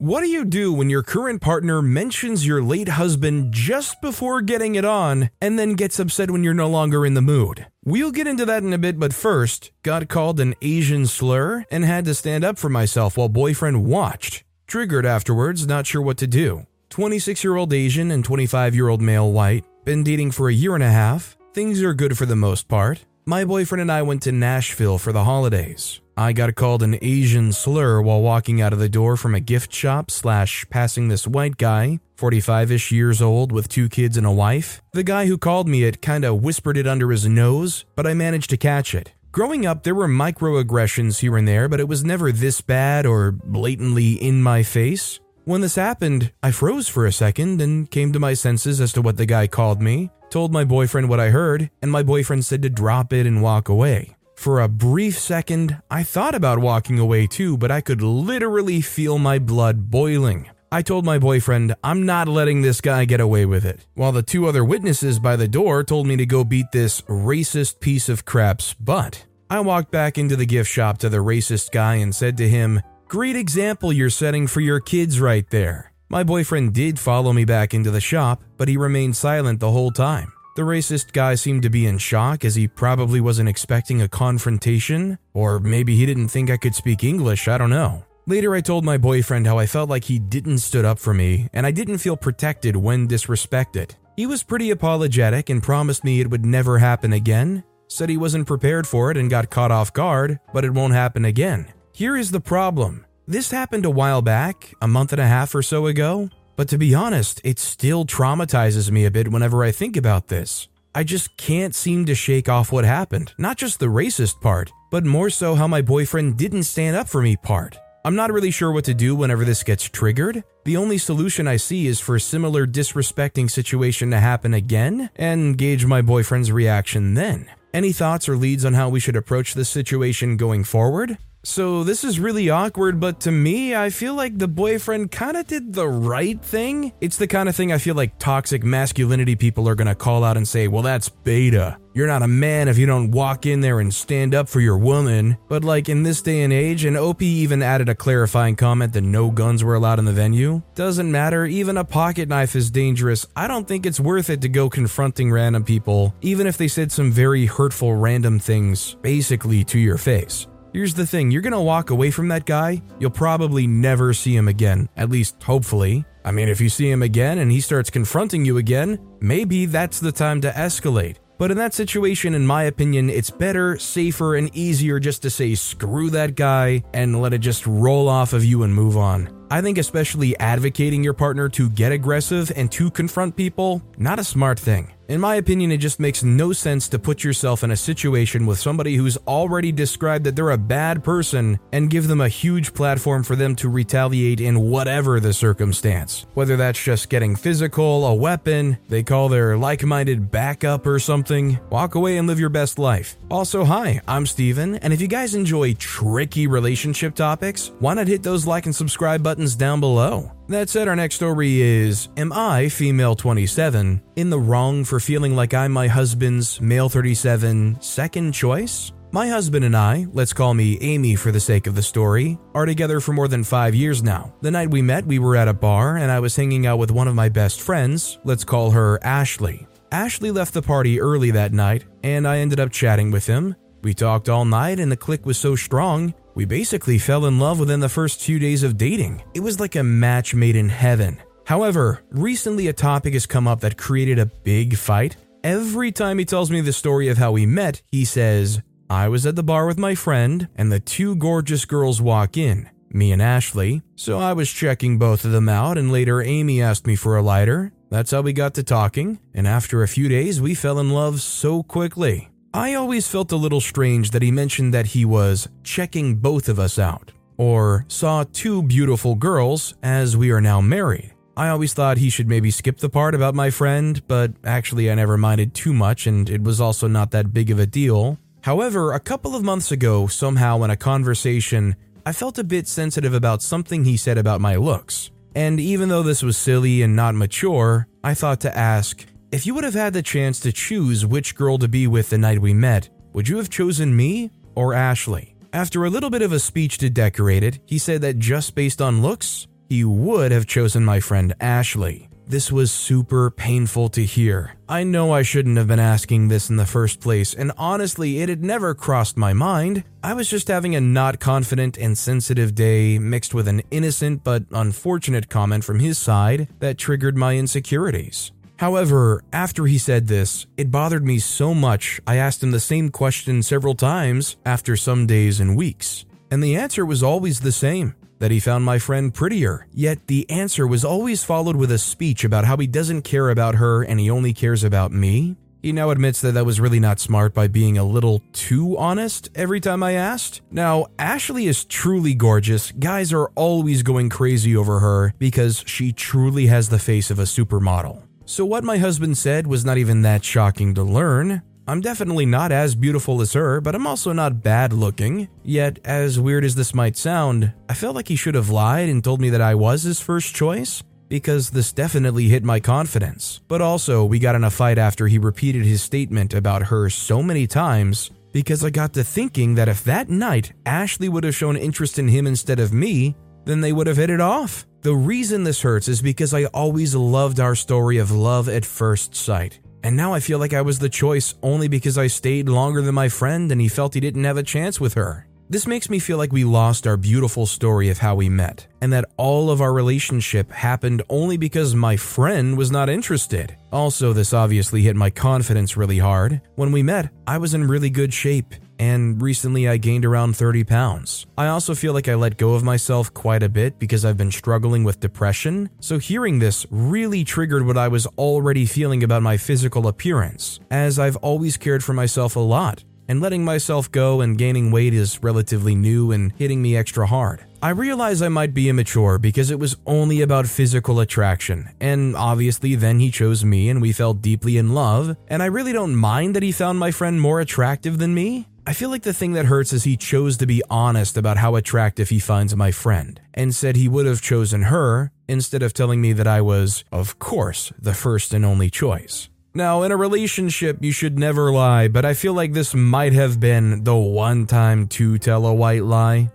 What do you do when your current partner mentions your late husband just before getting it on and then gets upset when you're no longer in the mood? We'll get into that in a bit, but first, got called an Asian slur and had to stand up for myself while boyfriend watched. Triggered afterwards, not sure what to do. 26 year old Asian and 25 year old male white, been dating for a year and a half. Things are good for the most part. My boyfriend and I went to Nashville for the holidays. I got called an Asian slur while walking out of the door from a gift shop slash passing this white guy, 45 ish years old with two kids and a wife. The guy who called me it kinda whispered it under his nose, but I managed to catch it. Growing up, there were microaggressions here and there, but it was never this bad or blatantly in my face. When this happened, I froze for a second and came to my senses as to what the guy called me, told my boyfriend what I heard, and my boyfriend said to drop it and walk away. For a brief second, I thought about walking away too, but I could literally feel my blood boiling. I told my boyfriend, I'm not letting this guy get away with it, while the two other witnesses by the door told me to go beat this racist piece of crap's butt. I walked back into the gift shop to the racist guy and said to him, Great example you're setting for your kids right there. My boyfriend did follow me back into the shop, but he remained silent the whole time. The racist guy seemed to be in shock as he probably wasn't expecting a confrontation, or maybe he didn't think I could speak English, I don't know. Later, I told my boyfriend how I felt like he didn't stood up for me and I didn't feel protected when disrespected. He was pretty apologetic and promised me it would never happen again, said he wasn't prepared for it and got caught off guard, but it won't happen again. Here is the problem. This happened a while back, a month and a half or so ago, but to be honest, it still traumatizes me a bit whenever I think about this. I just can't seem to shake off what happened, not just the racist part, but more so how my boyfriend didn't stand up for me part. I'm not really sure what to do whenever this gets triggered. The only solution I see is for a similar disrespecting situation to happen again and gauge my boyfriend's reaction then. Any thoughts or leads on how we should approach this situation going forward? So, this is really awkward, but to me, I feel like the boyfriend kind of did the right thing. It's the kind of thing I feel like toxic masculinity people are gonna call out and say, well, that's beta. You're not a man if you don't walk in there and stand up for your woman. But, like, in this day and age, and OP even added a clarifying comment that no guns were allowed in the venue. Doesn't matter, even a pocket knife is dangerous. I don't think it's worth it to go confronting random people, even if they said some very hurtful random things, basically to your face. Here's the thing you're gonna walk away from that guy, you'll probably never see him again, at least hopefully. I mean, if you see him again and he starts confronting you again, maybe that's the time to escalate. But in that situation, in my opinion, it's better, safer, and easier just to say screw that guy and let it just roll off of you and move on. I think especially advocating your partner to get aggressive and to confront people, not a smart thing. In my opinion, it just makes no sense to put yourself in a situation with somebody who's already described that they're a bad person and give them a huge platform for them to retaliate in whatever the circumstance. Whether that's just getting physical, a weapon, they call their like minded backup or something, walk away and live your best life. Also, hi, I'm Steven, and if you guys enjoy tricky relationship topics, why not hit those like and subscribe buttons down below? That said, our next story is Am I, female 27, in the wrong for feeling like I'm my husband's, male 37, second choice? My husband and I, let's call me Amy for the sake of the story, are together for more than five years now. The night we met, we were at a bar and I was hanging out with one of my best friends, let's call her Ashley. Ashley left the party early that night and I ended up chatting with him. We talked all night and the click was so strong we basically fell in love within the first few days of dating. It was like a match made in heaven. However, recently a topic has come up that created a big fight. Every time he tells me the story of how we met, he says, I was at the bar with my friend, and the two gorgeous girls walk in, me and Ashley. So I was checking both of them out, and later Amy asked me for a lighter. That's how we got to talking, and after a few days, we fell in love so quickly. I always felt a little strange that he mentioned that he was checking both of us out. or saw two beautiful girls as we are now married. I always thought he should maybe skip the part about my friend, but actually I never minded too much and it was also not that big of a deal. However, a couple of months ago, somehow in a conversation, I felt a bit sensitive about something he said about my looks. And even though this was silly and not mature, I thought to ask if you would have had the chance to choose which girl to be with the night we met, would you have chosen me or Ashley? After a little bit of a speech to decorate it, he said that just based on looks, he would have chosen my friend Ashley. This was super painful to hear. I know I shouldn't have been asking this in the first place, and honestly, it had never crossed my mind. I was just having a not confident and sensitive day mixed with an innocent but unfortunate comment from his side that triggered my insecurities. However, after he said this, it bothered me so much I asked him the same question several times after some days and weeks. And the answer was always the same that he found my friend prettier. Yet the answer was always followed with a speech about how he doesn't care about her and he only cares about me. He now admits that that was really not smart by being a little too honest every time I asked. Now, Ashley is truly gorgeous. Guys are always going crazy over her because she truly has the face of a supermodel. So, what my husband said was not even that shocking to learn. I'm definitely not as beautiful as her, but I'm also not bad looking. Yet, as weird as this might sound, I felt like he should have lied and told me that I was his first choice, because this definitely hit my confidence. But also, we got in a fight after he repeated his statement about her so many times, because I got to thinking that if that night Ashley would have shown interest in him instead of me, then they would have hit it off. The reason this hurts is because I always loved our story of love at first sight. And now I feel like I was the choice only because I stayed longer than my friend and he felt he didn't have a chance with her. This makes me feel like we lost our beautiful story of how we met, and that all of our relationship happened only because my friend was not interested. Also, this obviously hit my confidence really hard. When we met, I was in really good shape, and recently I gained around 30 pounds. I also feel like I let go of myself quite a bit because I've been struggling with depression, so hearing this really triggered what I was already feeling about my physical appearance, as I've always cared for myself a lot. And letting myself go and gaining weight is relatively new and hitting me extra hard. I realize I might be immature because it was only about physical attraction, and obviously then he chose me and we fell deeply in love, and I really don't mind that he found my friend more attractive than me. I feel like the thing that hurts is he chose to be honest about how attractive he finds my friend, and said he would have chosen her instead of telling me that I was, of course, the first and only choice. Now, in a relationship, you should never lie, but I feel like this might have been the one time to tell a white lie.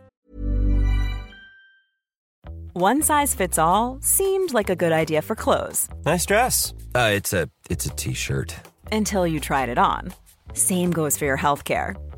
One size fits all seemed like a good idea for clothes Nice dress. Uh, it's a it's a t-shirt. until you tried it on. Same goes for your healthcare.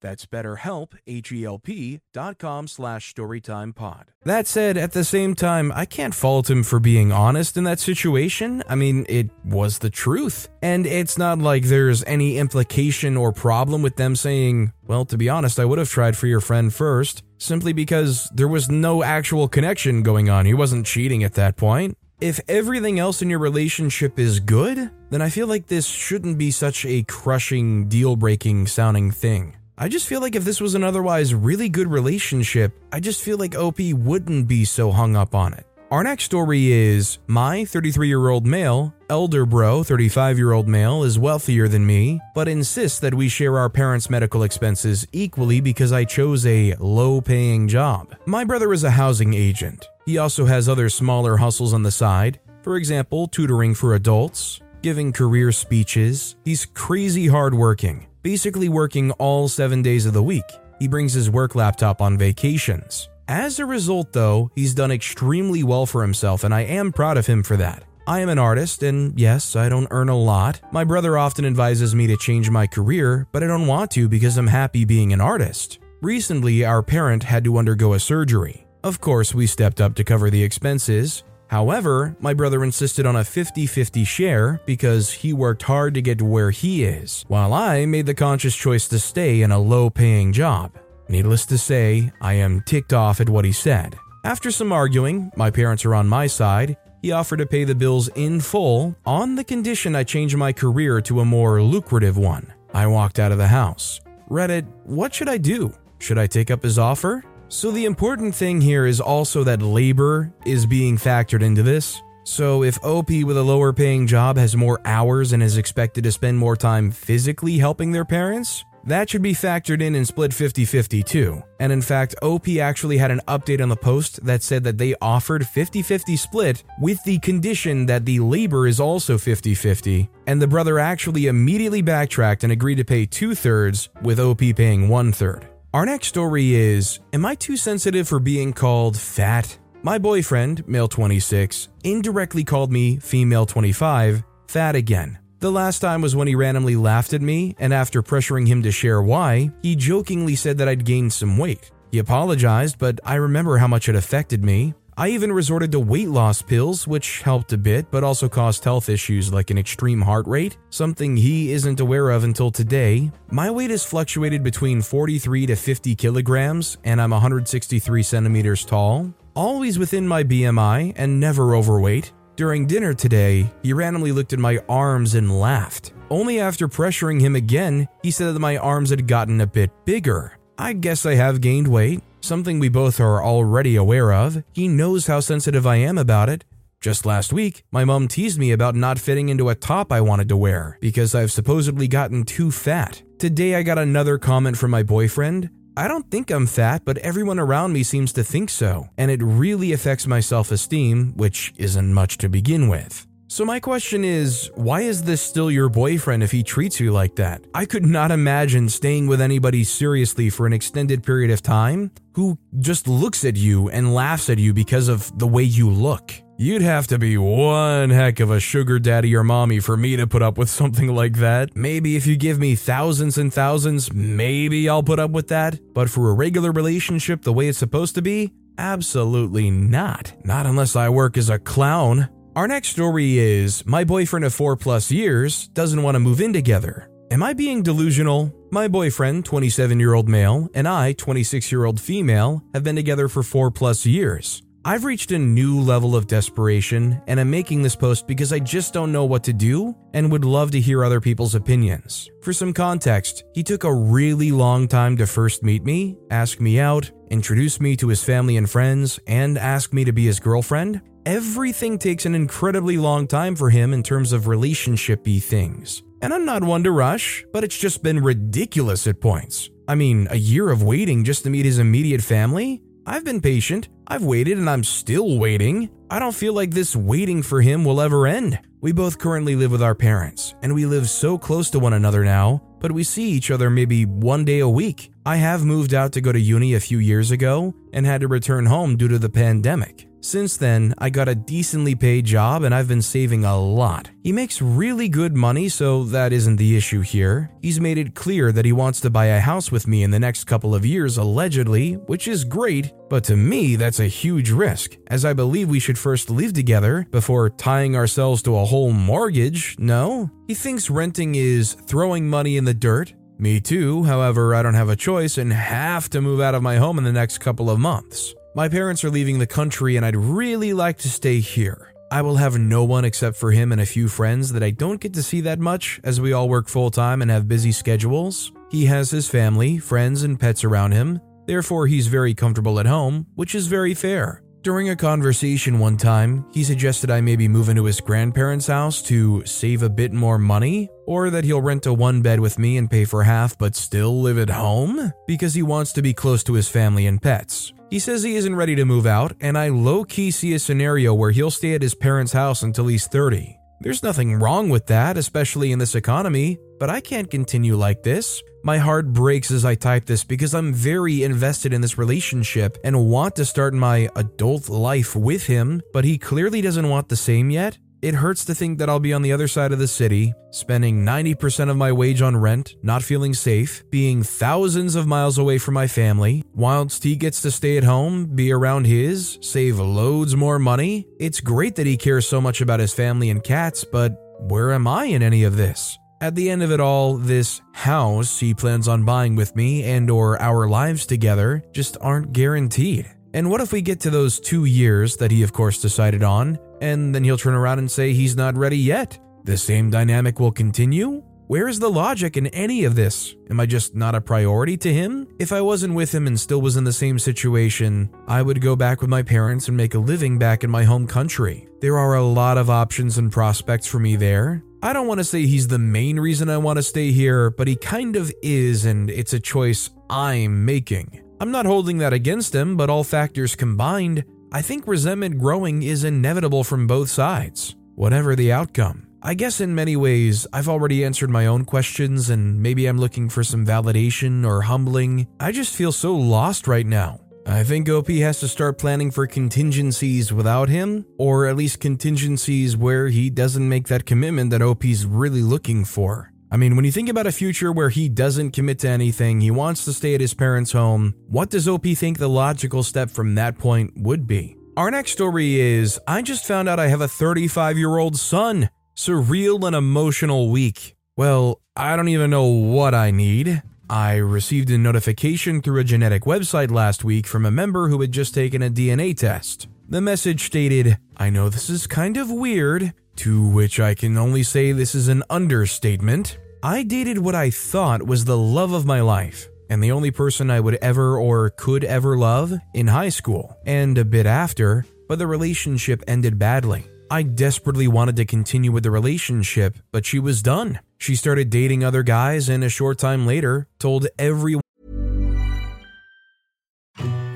That's betterhelp, H-E-L-P dot com slash storytimepod. That said, at the same time, I can't fault him for being honest in that situation. I mean, it was the truth. And it's not like there's any implication or problem with them saying, well, to be honest, I would have tried for your friend first, simply because there was no actual connection going on. He wasn't cheating at that point. If everything else in your relationship is good, then I feel like this shouldn't be such a crushing, deal breaking sounding thing. I just feel like if this was an otherwise really good relationship, I just feel like OP wouldn't be so hung up on it. Our next story is my 33 year old male, elder bro, 35 year old male, is wealthier than me, but insists that we share our parents' medical expenses equally because I chose a low paying job. My brother is a housing agent. He also has other smaller hustles on the side, for example, tutoring for adults, giving career speeches. He's crazy hardworking basically working all seven days of the week. He brings his work laptop on vacations. As a result, though, he's done extremely well for himself, and I am proud of him for that. I am an artist, and yes, I don't earn a lot. My brother often advises me to change my career, but I don't want to because I'm happy being an artist. Recently, our parent had to undergo a surgery. Of course, we stepped up to cover the expenses, However, my brother insisted on a 50 50 share because he worked hard to get to where he is, while I made the conscious choice to stay in a low paying job. Needless to say, I am ticked off at what he said. After some arguing, my parents are on my side. He offered to pay the bills in full on the condition I change my career to a more lucrative one. I walked out of the house. Reddit, what should I do? Should I take up his offer? So, the important thing here is also that labor is being factored into this. So, if OP with a lower paying job has more hours and is expected to spend more time physically helping their parents, that should be factored in and split 50 50 too. And in fact, OP actually had an update on the post that said that they offered 50 50 split with the condition that the labor is also 50 50. And the brother actually immediately backtracked and agreed to pay two thirds, with OP paying one third. Our next story is Am I too sensitive for being called fat? My boyfriend, male 26, indirectly called me, female 25, fat again. The last time was when he randomly laughed at me, and after pressuring him to share why, he jokingly said that I'd gained some weight. He apologized, but I remember how much it affected me. I even resorted to weight loss pills, which helped a bit, but also caused health issues like an extreme heart rate, something he isn't aware of until today. My weight has fluctuated between 43 to 50 kilograms, and I'm 163 centimeters tall, always within my BMI and never overweight. During dinner today, he randomly looked at my arms and laughed. Only after pressuring him again, he said that my arms had gotten a bit bigger. I guess I have gained weight, something we both are already aware of. He knows how sensitive I am about it. Just last week, my mom teased me about not fitting into a top I wanted to wear because I've supposedly gotten too fat. Today, I got another comment from my boyfriend. I don't think I'm fat, but everyone around me seems to think so, and it really affects my self esteem, which isn't much to begin with. So, my question is why is this still your boyfriend if he treats you like that? I could not imagine staying with anybody seriously for an extended period of time who just looks at you and laughs at you because of the way you look. You'd have to be one heck of a sugar daddy or mommy for me to put up with something like that. Maybe if you give me thousands and thousands, maybe I'll put up with that. But for a regular relationship the way it's supposed to be, absolutely not. Not unless I work as a clown. Our next story is My boyfriend of four plus years doesn't want to move in together. Am I being delusional? My boyfriend, 27 year old male, and I, 26 year old female, have been together for four plus years. I've reached a new level of desperation, and I'm making this post because I just don't know what to do and would love to hear other people's opinions. For some context, he took a really long time to first meet me, ask me out, introduce me to his family and friends, and ask me to be his girlfriend everything takes an incredibly long time for him in terms of relationshipy things. And I'm not one to rush, but it's just been ridiculous at points. I mean, a year of waiting just to meet his immediate family? I've been patient, I've waited, and I'm still waiting. I don't feel like this waiting for him will ever end. We both currently live with our parents, and we live so close to one another now but we see each other maybe one day a week. I have moved out to go to uni a few years ago and had to return home due to the pandemic. Since then, I got a decently paid job and I've been saving a lot. He makes really good money, so that isn't the issue here. He's made it clear that he wants to buy a house with me in the next couple of years, allegedly, which is great, but to me, that's a huge risk, as I believe we should first live together before tying ourselves to a whole mortgage, no? He thinks renting is throwing money in the dirt. Me too, however, I don't have a choice and have to move out of my home in the next couple of months. My parents are leaving the country and I'd really like to stay here. I will have no one except for him and a few friends that I don't get to see that much as we all work full time and have busy schedules. He has his family, friends, and pets around him, therefore, he's very comfortable at home, which is very fair. During a conversation one time, he suggested I maybe move into his grandparents' house to save a bit more money, or that he'll rent a one bed with me and pay for half but still live at home because he wants to be close to his family and pets. He says he isn't ready to move out, and I low key see a scenario where he'll stay at his parents' house until he's 30. There's nothing wrong with that, especially in this economy, but I can't continue like this. My heart breaks as I type this because I'm very invested in this relationship and want to start my adult life with him, but he clearly doesn't want the same yet. It hurts to think that I'll be on the other side of the city, spending 90% of my wage on rent, not feeling safe, being thousands of miles away from my family, whilst he gets to stay at home, be around his, save loads more money. It's great that he cares so much about his family and cats, but where am I in any of this? At the end of it all, this house he plans on buying with me and or our lives together just aren't guaranteed. And what if we get to those 2 years that he of course decided on and then he'll turn around and say he's not ready yet. The same dynamic will continue? Where is the logic in any of this? Am I just not a priority to him? If I wasn't with him and still was in the same situation, I would go back with my parents and make a living back in my home country. There are a lot of options and prospects for me there. I don't want to say he's the main reason I want to stay here, but he kind of is, and it's a choice I'm making. I'm not holding that against him, but all factors combined, I think resentment growing is inevitable from both sides, whatever the outcome. I guess in many ways, I've already answered my own questions and maybe I'm looking for some validation or humbling. I just feel so lost right now. I think OP has to start planning for contingencies without him, or at least contingencies where he doesn't make that commitment that OP's really looking for. I mean, when you think about a future where he doesn't commit to anything, he wants to stay at his parents' home, what does OP think the logical step from that point would be? Our next story is I just found out I have a 35 year old son. Surreal and emotional week. Well, I don't even know what I need. I received a notification through a genetic website last week from a member who had just taken a DNA test. The message stated, I know this is kind of weird, to which I can only say this is an understatement. I dated what I thought was the love of my life, and the only person I would ever or could ever love in high school, and a bit after, but the relationship ended badly. I desperately wanted to continue with the relationship, but she was done. She started dating other guys, and a short time later, told everyone.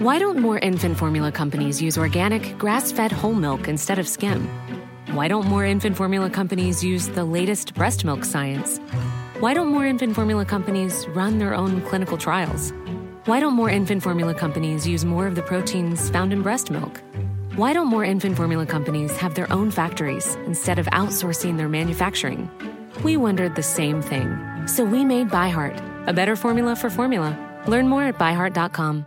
Why don't more infant formula companies use organic, grass fed whole milk instead of skim? Why don't more infant formula companies use the latest breast milk science? Why don't more infant formula companies run their own clinical trials? Why don't more infant formula companies use more of the proteins found in breast milk? Why don't more infant formula companies have their own factories instead of outsourcing their manufacturing? We wondered the same thing. So we made ByHeart, a better formula for formula. Learn more at byheart.com.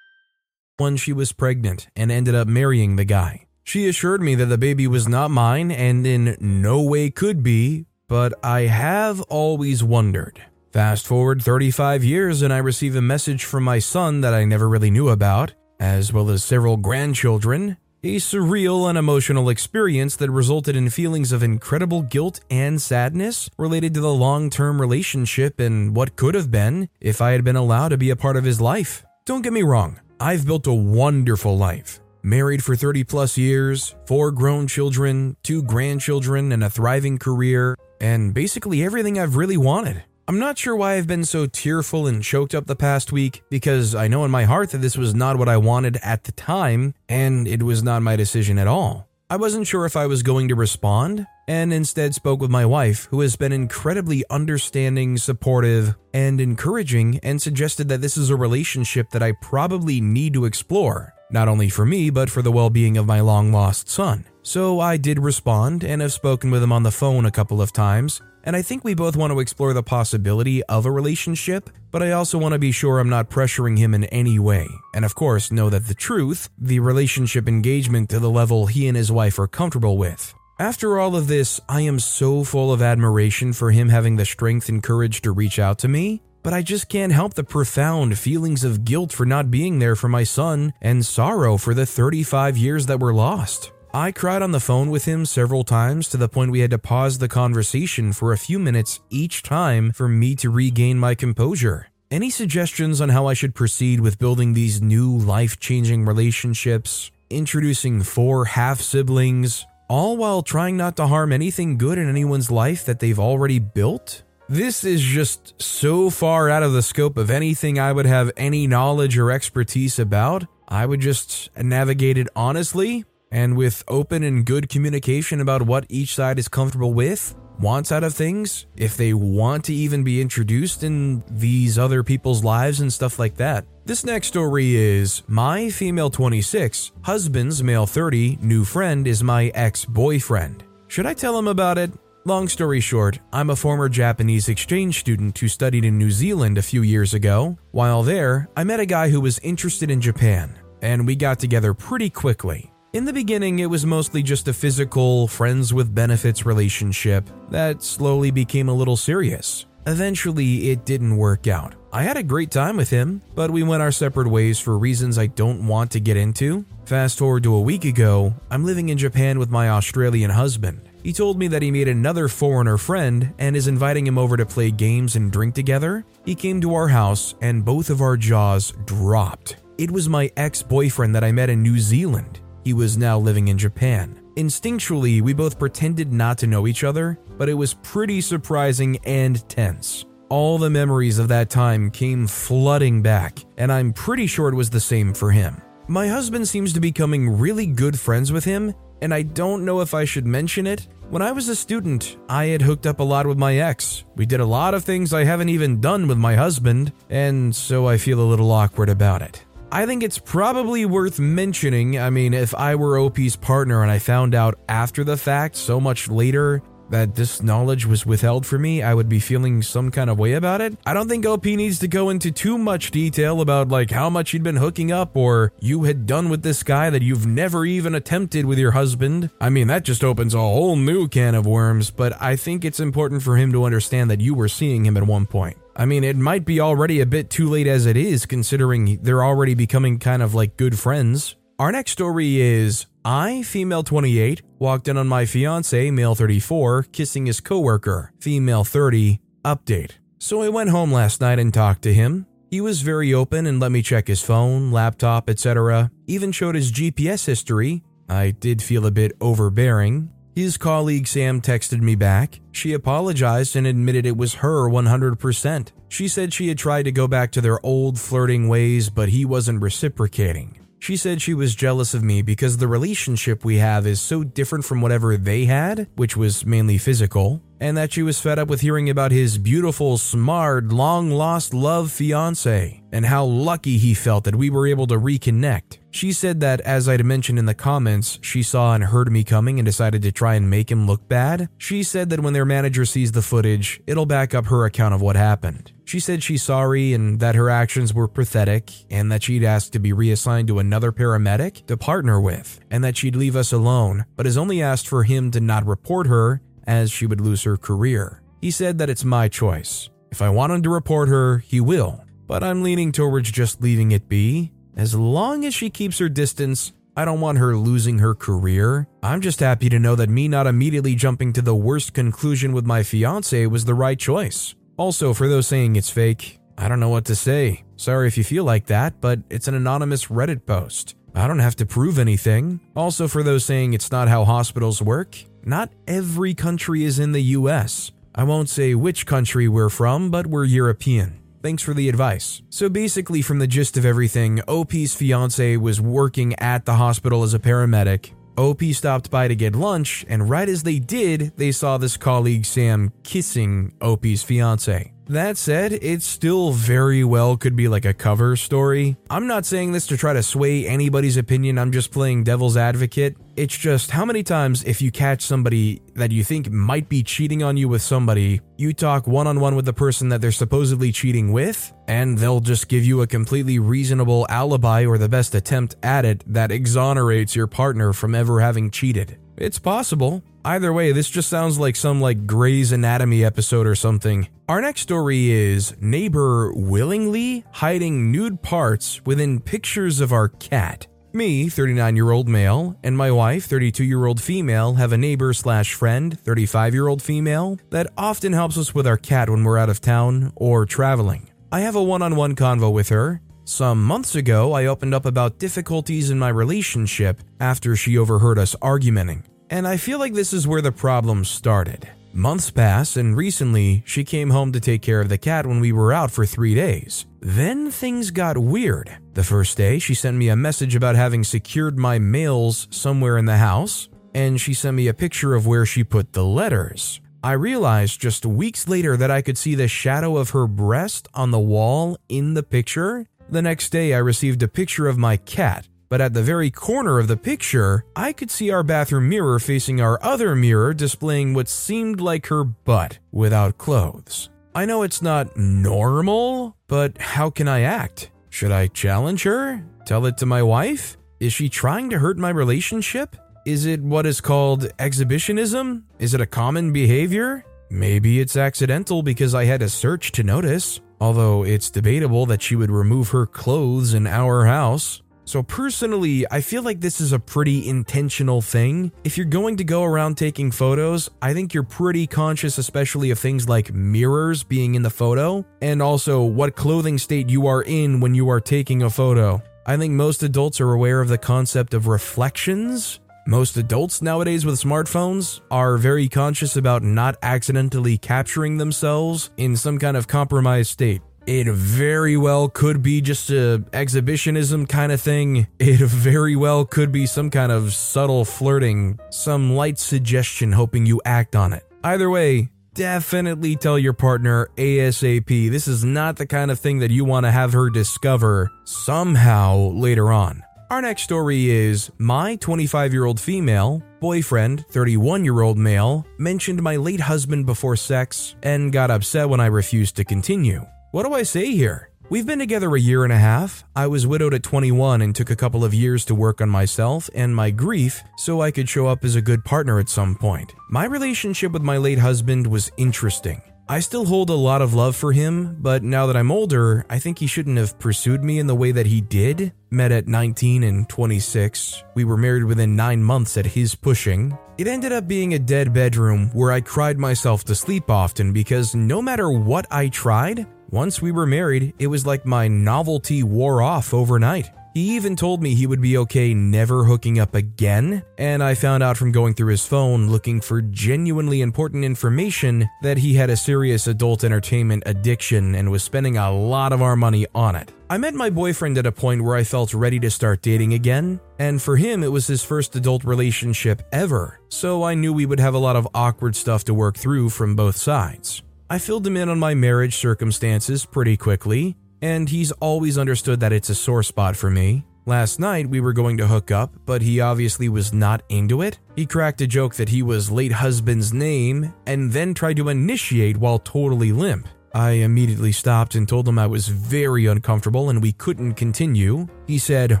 When she was pregnant and ended up marrying the guy. She assured me that the baby was not mine and in no way could be, but I have always wondered. Fast forward 35 years, and I receive a message from my son that I never really knew about, as well as several grandchildren. A surreal and emotional experience that resulted in feelings of incredible guilt and sadness related to the long term relationship and what could have been if I had been allowed to be a part of his life. Don't get me wrong, I've built a wonderful life married for 30 plus years, four grown children, two grandchildren, and a thriving career, and basically everything I've really wanted. I'm not sure why I've been so tearful and choked up the past week, because I know in my heart that this was not what I wanted at the time, and it was not my decision at all. I wasn't sure if I was going to respond, and instead spoke with my wife, who has been incredibly understanding, supportive, and encouraging, and suggested that this is a relationship that I probably need to explore, not only for me, but for the well being of my long lost son. So I did respond and have spoken with him on the phone a couple of times, and I think we both want to explore the possibility of a relationship, but I also want to be sure I'm not pressuring him in any way. And of course, know that the truth, the relationship engagement to the level he and his wife are comfortable with. After all of this, I am so full of admiration for him having the strength and courage to reach out to me, but I just can't help the profound feelings of guilt for not being there for my son and sorrow for the 35 years that were lost. I cried on the phone with him several times to the point we had to pause the conversation for a few minutes each time for me to regain my composure. Any suggestions on how I should proceed with building these new life changing relationships, introducing four half siblings, all while trying not to harm anything good in anyone's life that they've already built? This is just so far out of the scope of anything I would have any knowledge or expertise about. I would just navigate it honestly and with open and good communication about what each side is comfortable with, wants out of things, if they want to even be introduced in these other people's lives and stuff like that. This next story is my female 26, husband's male 30, new friend is my ex boyfriend. Should I tell him about it? Long story short, I'm a former Japanese exchange student who studied in New Zealand a few years ago. While there, I met a guy who was interested in Japan, and we got together pretty quickly. In the beginning, it was mostly just a physical, friends with benefits relationship that slowly became a little serious. Eventually, it didn't work out. I had a great time with him, but we went our separate ways for reasons I don't want to get into. Fast forward to a week ago, I'm living in Japan with my Australian husband. He told me that he made another foreigner friend and is inviting him over to play games and drink together. He came to our house and both of our jaws dropped. It was my ex boyfriend that I met in New Zealand. He was now living in Japan. Instinctually, we both pretended not to know each other, but it was pretty surprising and tense. All the memories of that time came flooding back, and I'm pretty sure it was the same for him. My husband seems to be becoming really good friends with him, and I don't know if I should mention it. When I was a student, I had hooked up a lot with my ex. We did a lot of things I haven't even done with my husband, and so I feel a little awkward about it. I think it's probably worth mentioning. I mean, if I were OP's partner and I found out after the fact, so much later, that this knowledge was withheld from me, I would be feeling some kind of way about it. I don't think OP needs to go into too much detail about like how much you'd been hooking up or you had done with this guy that you've never even attempted with your husband. I mean, that just opens a whole new can of worms, but I think it's important for him to understand that you were seeing him at one point. I mean, it might be already a bit too late as it is, considering they're already becoming kind of like good friends. Our next story is I, female 28, walked in on my fiance, male 34, kissing his coworker, female 30. Update. So I went home last night and talked to him. He was very open and let me check his phone, laptop, etc. Even showed his GPS history. I did feel a bit overbearing, his colleague Sam texted me back. She apologized and admitted it was her 100%. She said she had tried to go back to their old flirting ways, but he wasn't reciprocating. She said she was jealous of me because the relationship we have is so different from whatever they had, which was mainly physical and that she was fed up with hearing about his beautiful, smart, long lost love fiance, and how lucky he felt that we were able to reconnect. She said that, as I'd mentioned in the comments, she saw and heard me coming and decided to try and make him look bad. She said that when their manager sees the footage, it'll back up her account of what happened. She said she's sorry and that her actions were pathetic, and that she'd asked to be reassigned to another paramedic to partner with, and that she'd leave us alone, but has only asked for him to not report her as she would lose her career. He said that it's my choice. If I want him to report her, he will, but I'm leaning towards just leaving it be. As long as she keeps her distance, I don't want her losing her career. I'm just happy to know that me not immediately jumping to the worst conclusion with my fiance was the right choice. Also, for those saying it's fake, I don't know what to say. Sorry if you feel like that, but it's an anonymous Reddit post. I don't have to prove anything. Also, for those saying it's not how hospitals work, not every country is in the US. I won't say which country we're from, but we're European. Thanks for the advice. So basically, from the gist of everything, OP's fiance was working at the hospital as a paramedic. OP stopped by to get lunch, and right as they did, they saw this colleague Sam kissing OP's fiance. That said, it still very well could be like a cover story. I'm not saying this to try to sway anybody's opinion, I'm just playing devil's advocate. It's just how many times, if you catch somebody that you think might be cheating on you with somebody, you talk one on one with the person that they're supposedly cheating with, and they'll just give you a completely reasonable alibi or the best attempt at it that exonerates your partner from ever having cheated. It's possible. Either way, this just sounds like some like Grey's Anatomy episode or something. Our next story is neighbor willingly hiding nude parts within pictures of our cat. Me, 39 year old male, and my wife, 32 year old female, have a neighbor slash friend, 35 year old female, that often helps us with our cat when we're out of town or traveling. I have a one on one convo with her. Some months ago, I opened up about difficulties in my relationship after she overheard us argumenting. And I feel like this is where the problem started. Months pass, and recently she came home to take care of the cat when we were out for three days. Then things got weird. The first day, she sent me a message about having secured my mails somewhere in the house, and she sent me a picture of where she put the letters. I realized just weeks later that I could see the shadow of her breast on the wall in the picture. The next day, I received a picture of my cat but at the very corner of the picture, I could see our bathroom mirror facing our other mirror displaying what seemed like her butt without clothes. I know it's not normal, but how can I act? Should I challenge her? Tell it to my wife? Is she trying to hurt my relationship? Is it what is called exhibitionism? Is it a common behavior? Maybe it's accidental because I had to search to notice, although it's debatable that she would remove her clothes in our house. So, personally, I feel like this is a pretty intentional thing. If you're going to go around taking photos, I think you're pretty conscious, especially of things like mirrors being in the photo, and also what clothing state you are in when you are taking a photo. I think most adults are aware of the concept of reflections. Most adults nowadays with smartphones are very conscious about not accidentally capturing themselves in some kind of compromised state. It very well could be just a exhibitionism kind of thing. It very well could be some kind of subtle flirting, some light suggestion hoping you act on it. Either way, definitely tell your partner ASAP. This is not the kind of thing that you want to have her discover somehow later on. Our next story is my 25 year old female boyfriend, 31 year old male, mentioned my late husband before sex and got upset when I refused to continue. What do I say here? We've been together a year and a half. I was widowed at 21 and took a couple of years to work on myself and my grief so I could show up as a good partner at some point. My relationship with my late husband was interesting. I still hold a lot of love for him, but now that I'm older, I think he shouldn't have pursued me in the way that he did. Met at 19 and 26. We were married within nine months at his pushing. It ended up being a dead bedroom where I cried myself to sleep often because no matter what I tried, once we were married, it was like my novelty wore off overnight. He even told me he would be okay never hooking up again, and I found out from going through his phone looking for genuinely important information that he had a serious adult entertainment addiction and was spending a lot of our money on it. I met my boyfriend at a point where I felt ready to start dating again, and for him, it was his first adult relationship ever, so I knew we would have a lot of awkward stuff to work through from both sides. I filled him in on my marriage circumstances pretty quickly, and he's always understood that it's a sore spot for me. Last night we were going to hook up, but he obviously was not into it. He cracked a joke that he was late husband's name and then tried to initiate while totally limp. I immediately stopped and told him I was very uncomfortable and we couldn't continue. He said,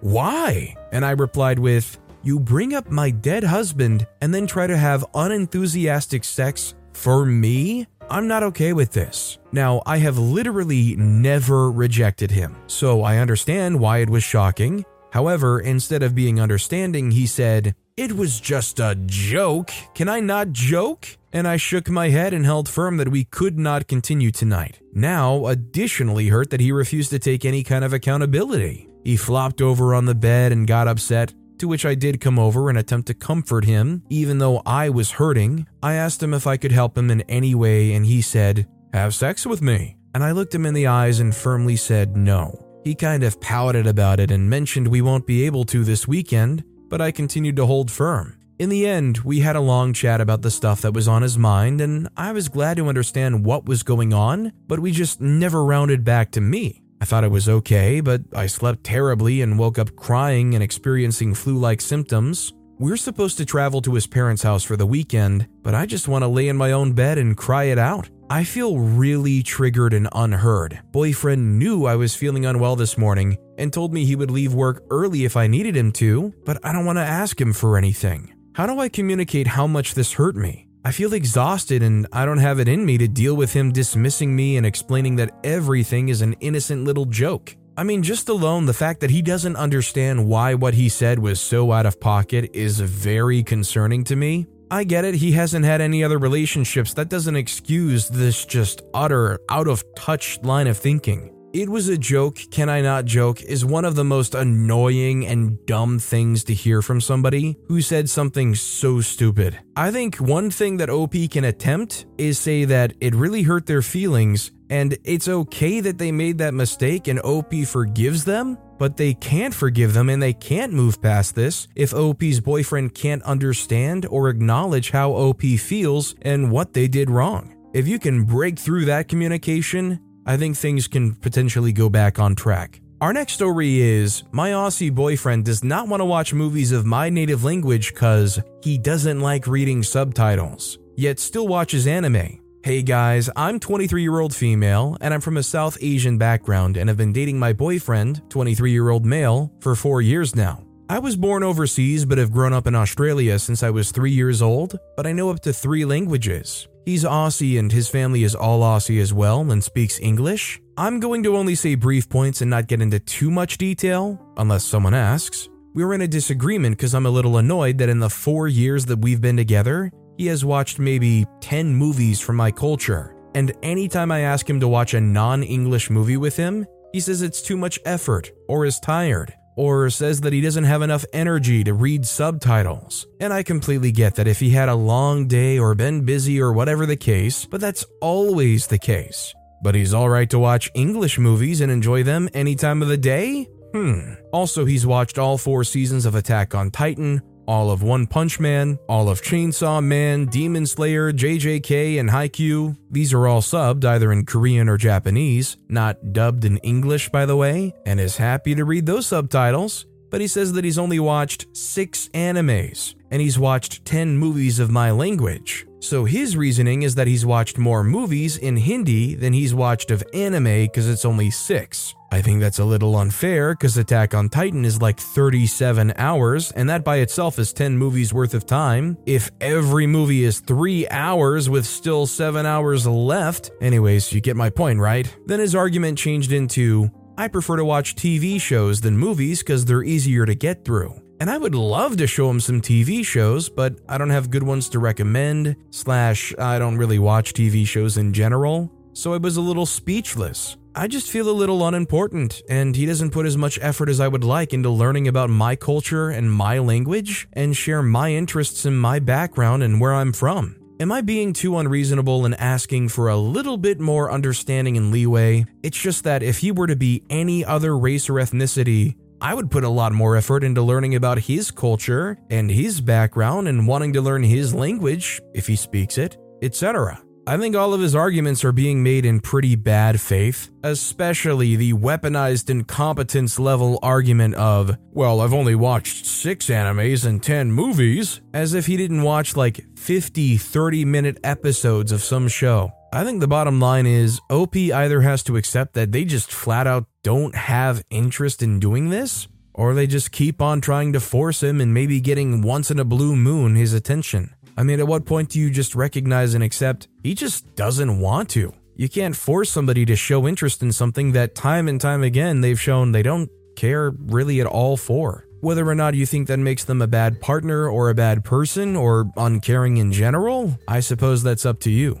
Why? And I replied with, You bring up my dead husband and then try to have unenthusiastic sex for me? I'm not okay with this. Now, I have literally never rejected him, so I understand why it was shocking. However, instead of being understanding, he said, It was just a joke. Can I not joke? And I shook my head and held firm that we could not continue tonight. Now, additionally hurt that he refused to take any kind of accountability. He flopped over on the bed and got upset, to which I did come over and attempt to comfort him, even though I was hurting. I asked him if I could help him in any way, and he said, Have sex with me. And I looked him in the eyes and firmly said no. He kind of pouted about it and mentioned we won't be able to this weekend, but I continued to hold firm. In the end, we had a long chat about the stuff that was on his mind, and I was glad to understand what was going on, but we just never rounded back to me. I thought it was okay, but I slept terribly and woke up crying and experiencing flu like symptoms. We're supposed to travel to his parents' house for the weekend, but I just want to lay in my own bed and cry it out. I feel really triggered and unheard. Boyfriend knew I was feeling unwell this morning and told me he would leave work early if I needed him to, but I don't want to ask him for anything. How do I communicate how much this hurt me? I feel exhausted and I don't have it in me to deal with him dismissing me and explaining that everything is an innocent little joke. I mean, just alone, the fact that he doesn't understand why what he said was so out of pocket is very concerning to me. I get it, he hasn't had any other relationships. That doesn't excuse this just utter, out of touch line of thinking. It was a joke, can I not joke, is one of the most annoying and dumb things to hear from somebody who said something so stupid. I think one thing that OP can attempt is say that it really hurt their feelings and it's okay that they made that mistake and OP forgives them, but they can't forgive them and they can't move past this if OP's boyfriend can't understand or acknowledge how OP feels and what they did wrong. If you can break through that communication, I think things can potentially go back on track. Our next story is My Aussie boyfriend does not want to watch movies of my native language because he doesn't like reading subtitles, yet still watches anime. Hey guys, I'm 23 year old female and I'm from a South Asian background and have been dating my boyfriend, 23 year old male, for four years now. I was born overseas but have grown up in Australia since I was three years old, but I know up to three languages. He's Aussie and his family is all Aussie as well and speaks English. I'm going to only say brief points and not get into too much detail, unless someone asks. We were in a disagreement because I'm a little annoyed that in the four years that we've been together, he has watched maybe 10 movies from my culture. And anytime I ask him to watch a non English movie with him, he says it's too much effort or is tired or says that he doesn't have enough energy to read subtitles. And I completely get that if he had a long day or been busy or whatever the case, but that's always the case. But he's alright to watch English movies and enjoy them any time of the day? Hmm. Also, he's watched all four seasons of Attack on Titan, all of One Punch Man, all of Chainsaw Man, Demon Slayer, JJK, and Haikyuu. These are all subbed either in Korean or Japanese, not dubbed in English, by the way, and is happy to read those subtitles. But he says that he's only watched six animes, and he's watched 10 movies of my language. So his reasoning is that he's watched more movies in Hindi than he's watched of anime because it's only six. I think that's a little unfair because Attack on Titan is like 37 hours, and that by itself is 10 movies worth of time. If every movie is 3 hours with still 7 hours left, anyways, you get my point, right? Then his argument changed into I prefer to watch TV shows than movies because they're easier to get through. And I would love to show him some TV shows, but I don't have good ones to recommend, slash, I don't really watch TV shows in general, so I was a little speechless. I just feel a little unimportant, and he doesn't put as much effort as I would like into learning about my culture and my language, and share my interests and my background and where I'm from. Am I being too unreasonable in asking for a little bit more understanding and leeway? It's just that if he were to be any other race or ethnicity, I would put a lot more effort into learning about his culture and his background and wanting to learn his language, if he speaks it, etc. I think all of his arguments are being made in pretty bad faith, especially the weaponized incompetence level argument of, well, I've only watched six animes and 10 movies, as if he didn't watch like 50 30 minute episodes of some show. I think the bottom line is OP either has to accept that they just flat out don't have interest in doing this, or they just keep on trying to force him and maybe getting once in a blue moon his attention. I mean, at what point do you just recognize and accept he just doesn't want to? You can't force somebody to show interest in something that time and time again they've shown they don't care really at all for. Whether or not you think that makes them a bad partner or a bad person or uncaring in general, I suppose that's up to you.